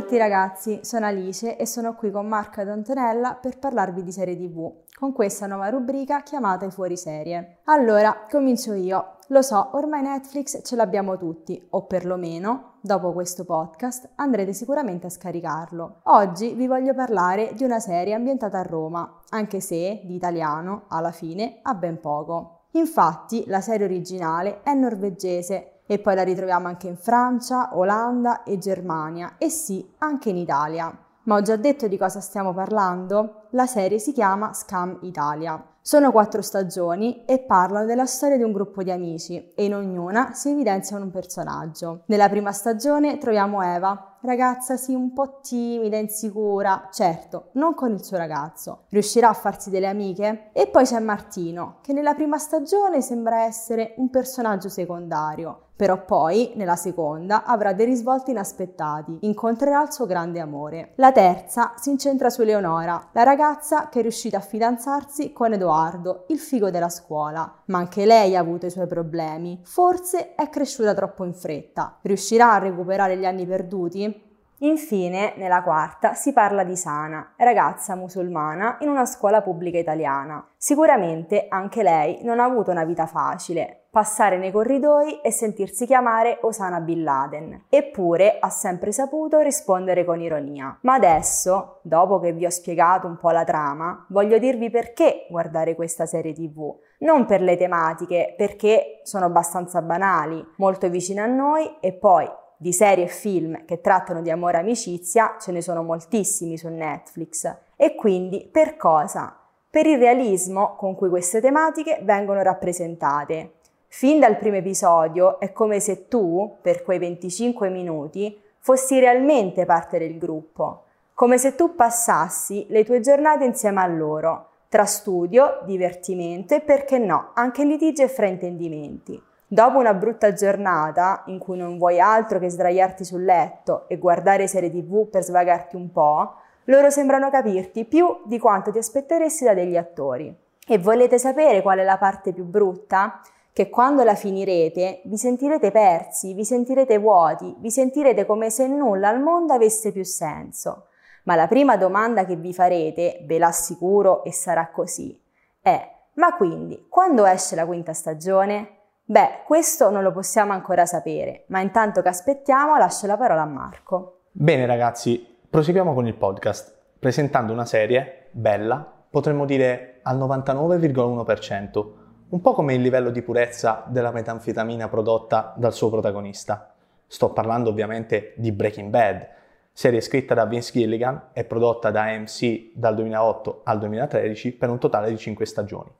tutti ragazzi, sono Alice e sono qui con Marco ed Antonella per parlarvi di serie tv, con questa nuova rubrica chiamata I fuori serie. Allora, comincio io. Lo so, ormai Netflix ce l'abbiamo tutti, o perlomeno, dopo questo podcast, andrete sicuramente a scaricarlo. Oggi vi voglio parlare di una serie ambientata a Roma, anche se di italiano, alla fine, ha ben poco. Infatti, la serie originale è norvegese e poi la ritroviamo anche in Francia, Olanda e Germania e sì, anche in Italia. Ma ho già detto di cosa stiamo parlando? La serie si chiama Scam Italia. Sono quattro stagioni e parlano della storia di un gruppo di amici e in ognuna si evidenzia un personaggio. Nella prima stagione troviamo Eva, ragazza sì un po' timida, insicura, certo, non con il suo ragazzo. Riuscirà a farsi delle amiche? E poi c'è Martino, che nella prima stagione sembra essere un personaggio secondario, però poi, nella seconda, avrà dei risvolti inaspettati, incontrerà il suo grande amore. La terza si incentra su Eleonora, la ragazza che è riuscita a fidanzarsi con Edoardo, il figo della scuola, ma anche lei ha avuto i suoi problemi. Forse è cresciuta troppo in fretta. Riuscirà a recuperare gli anni perduti? Infine, nella quarta, si parla di Sana, ragazza musulmana in una scuola pubblica italiana. Sicuramente anche lei non ha avuto una vita facile, passare nei corridoi e sentirsi chiamare Osana Bin Laden. Eppure ha sempre saputo rispondere con ironia. Ma adesso, dopo che vi ho spiegato un po' la trama, voglio dirvi perché guardare questa serie TV. Non per le tematiche, perché sono abbastanza banali, molto vicine a noi e poi di serie e film che trattano di amore e amicizia ce ne sono moltissimi su Netflix. E quindi per cosa? Per il realismo con cui queste tematiche vengono rappresentate. Fin dal primo episodio è come se tu, per quei 25 minuti, fossi realmente parte del gruppo, come se tu passassi le tue giornate insieme a loro, tra studio, divertimento e perché no, anche litigi e fraintendimenti. Dopo una brutta giornata in cui non vuoi altro che sdraiarti sul letto e guardare serie tv per svagarti un po', loro sembrano capirti più di quanto ti aspetteresti da degli attori. E volete sapere qual è la parte più brutta? Che quando la finirete vi sentirete persi, vi sentirete vuoti, vi sentirete come se nulla al mondo avesse più senso. Ma la prima domanda che vi farete, ve l'assicuro e sarà così, è ma quindi quando esce la quinta stagione? Beh, questo non lo possiamo ancora sapere, ma intanto che aspettiamo lascio la parola a Marco. Bene ragazzi, proseguiamo con il podcast, presentando una serie bella, potremmo dire al 99,1%, un po' come il livello di purezza della metanfetamina prodotta dal suo protagonista. Sto parlando ovviamente di Breaking Bad, serie scritta da Vince Gilligan e prodotta da AMC dal 2008 al 2013 per un totale di 5 stagioni.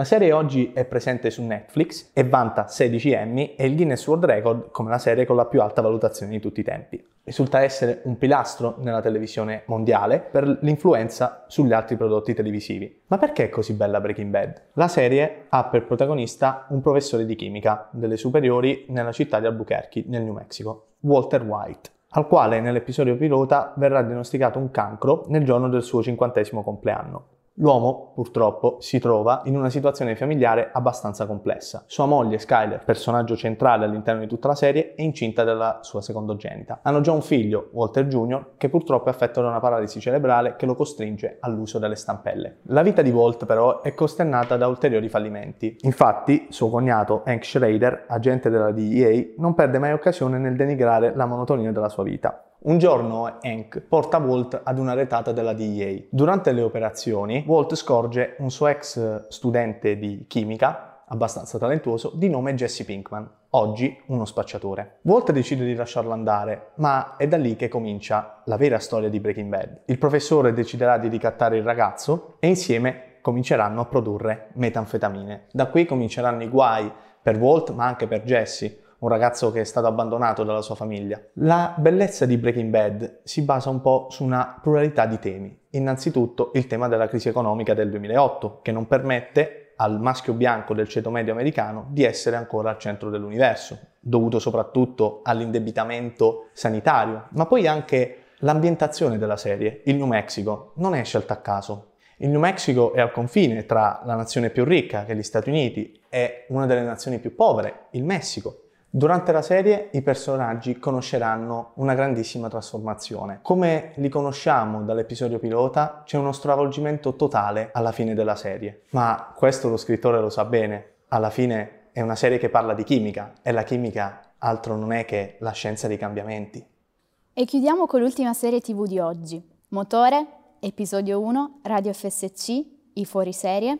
La serie oggi è presente su Netflix e vanta 16 Emmy e il Guinness World Record come la serie con la più alta valutazione di tutti i tempi. Risulta essere un pilastro nella televisione mondiale per l'influenza sugli altri prodotti televisivi. Ma perché è così bella Breaking Bad? La serie ha per protagonista un professore di chimica delle superiori nella città di Albuquerque, nel New Mexico, Walter White al quale nell'episodio pilota verrà diagnosticato un cancro nel giorno del suo cinquantesimo compleanno. L'uomo, purtroppo, si trova in una situazione familiare abbastanza complessa. Sua moglie, Skyler, personaggio centrale all'interno di tutta la serie, è incinta della sua secondogenita. Hanno già un figlio, Walter Jr., che purtroppo è affetto da una paralisi cerebrale che lo costringe all'uso delle stampelle. La vita di Walt, però, è costernata da ulteriori fallimenti. Infatti, suo cognato, Hank Schrader, agente della DEA, non perde mai occasione nel denigrare la monotonia della sua vita. Un giorno Hank porta Walt ad una retata della DEA. Durante le operazioni, Walt scorge un suo ex studente di chimica, abbastanza talentuoso, di nome Jesse Pinkman, oggi uno spacciatore. Walt decide di lasciarlo andare, ma è da lì che comincia la vera storia di Breaking Bad. Il professore deciderà di ricattare il ragazzo e insieme cominceranno a produrre metanfetamine. Da qui cominceranno i guai per Walt, ma anche per Jesse un ragazzo che è stato abbandonato dalla sua famiglia. La bellezza di Breaking Bad si basa un po' su una pluralità di temi. Innanzitutto il tema della crisi economica del 2008, che non permette al maschio bianco del ceto medio americano di essere ancora al centro dell'universo, dovuto soprattutto all'indebitamento sanitario, ma poi anche l'ambientazione della serie, il New Mexico, non è scelta a caso. Il New Mexico è al confine tra la nazione più ricca, che è gli Stati Uniti, e una delle nazioni più povere, il Messico Durante la serie i personaggi conosceranno una grandissima trasformazione. Come li conosciamo dall'episodio pilota, c'è uno stravolgimento totale alla fine della serie. Ma questo lo scrittore lo sa bene. Alla fine è una serie che parla di chimica e la chimica altro non è che la scienza dei cambiamenti. E chiudiamo con l'ultima serie TV di oggi. Motore, episodio 1, Radio FSC, i fuoriserie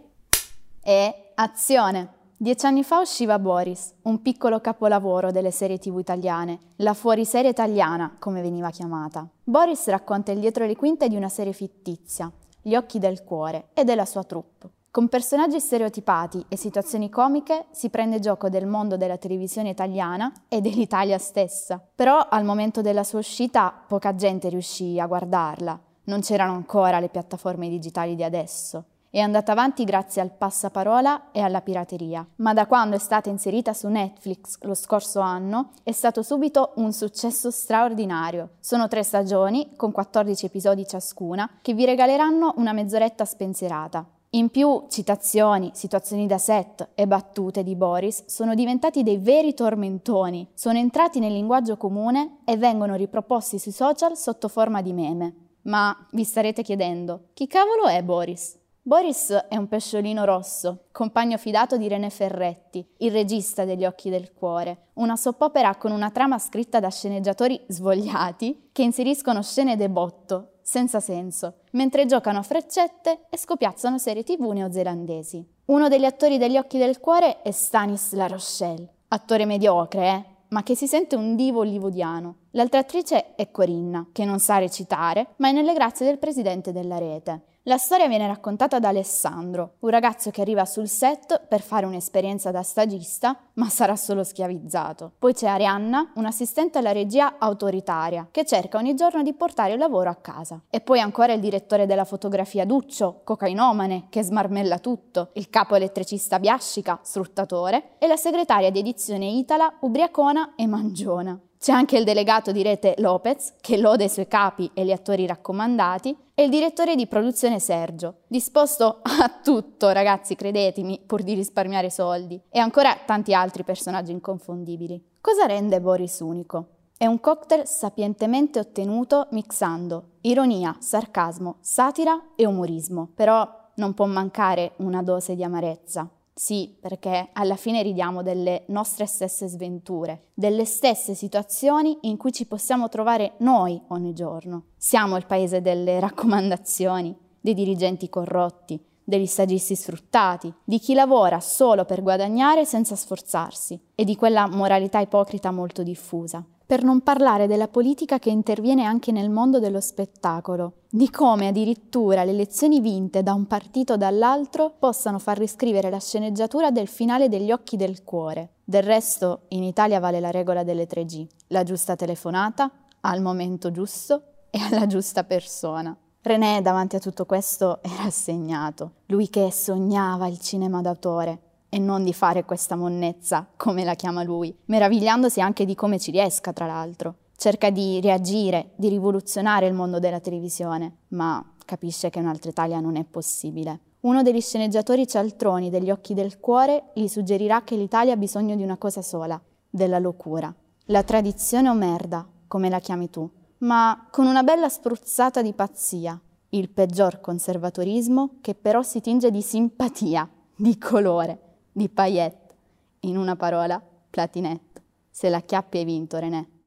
e azione. Dieci anni fa usciva Boris, un piccolo capolavoro delle serie tv italiane, la fuoriserie italiana, come veniva chiamata. Boris racconta il dietro le quinte di una serie fittizia, Gli occhi del cuore, e della sua troupe. Con personaggi stereotipati e situazioni comiche si prende gioco del mondo della televisione italiana e dell'Italia stessa. Però al momento della sua uscita poca gente riuscì a guardarla. Non c'erano ancora le piattaforme digitali di adesso. È andata avanti grazie al passaparola e alla pirateria, ma da quando è stata inserita su Netflix lo scorso anno è stato subito un successo straordinario. Sono tre stagioni, con 14 episodi ciascuna, che vi regaleranno una mezz'oretta spensierata. In più, citazioni, situazioni da set e battute di Boris sono diventati dei veri tormentoni, sono entrati nel linguaggio comune e vengono riproposti sui social sotto forma di meme. Ma vi starete chiedendo, chi cavolo è Boris? Boris è un pesciolino rosso, compagno fidato di René Ferretti, il regista degli Occhi del Cuore, una soppopera con una trama scritta da sceneggiatori svogliati che inseriscono scene de botto, senza senso, mentre giocano a freccette e scopiazzano serie tv neozelandesi. Uno degli attori degli Occhi del Cuore è Stanis La Rochelle, attore mediocre, eh? ma che si sente un divo hollywoodiano. L'altra attrice è Corinna, che non sa recitare, ma è nelle grazie del presidente della rete. La storia viene raccontata da Alessandro, un ragazzo che arriva sul set per fare un'esperienza da stagista, ma sarà solo schiavizzato. Poi c'è Arianna, un'assistente alla regia autoritaria, che cerca ogni giorno di portare il lavoro a casa. E poi ancora il direttore della fotografia Duccio, cocainomane, che smarmella tutto, il capo elettricista Biascica, sfruttatore, e la segretaria di edizione Itala, ubriacona e mangiona. C'è anche il delegato di rete Lopez, che lode i suoi capi e gli attori raccomandati, e il direttore di produzione Sergio, disposto a tutto, ragazzi, credetemi, pur di risparmiare soldi, e ancora tanti altri personaggi inconfondibili. Cosa rende Boris unico? È un cocktail sapientemente ottenuto mixando ironia, sarcasmo, satira e umorismo, però non può mancare una dose di amarezza. Sì, perché alla fine ridiamo delle nostre stesse sventure, delle stesse situazioni in cui ci possiamo trovare noi ogni giorno. Siamo il paese delle raccomandazioni, dei dirigenti corrotti, degli stagisti sfruttati, di chi lavora solo per guadagnare senza sforzarsi e di quella moralità ipocrita molto diffusa per non parlare della politica che interviene anche nel mondo dello spettacolo, di come addirittura le elezioni vinte da un partito o dall'altro possano far riscrivere la sceneggiatura del finale degli occhi del cuore. Del resto, in Italia vale la regola delle 3G, la giusta telefonata, al momento giusto e alla giusta persona. René davanti a tutto questo era assegnato, lui che sognava il cinema d'autore, e non di fare questa monnezza, come la chiama lui, meravigliandosi anche di come ci riesca, tra l'altro. Cerca di reagire, di rivoluzionare il mondo della televisione, ma capisce che un'altra Italia non è possibile. Uno degli sceneggiatori cialtroni degli occhi del cuore gli suggerirà che l'Italia ha bisogno di una cosa sola, della locura. La tradizione o merda, come la chiami tu, ma con una bella spruzzata di pazzia, il peggior conservatorismo che però si tinge di simpatia, di colore di paillette. In una parola, platinette. Se la chiappi hai vinto, René.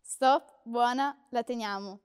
Stop, buona, la teniamo.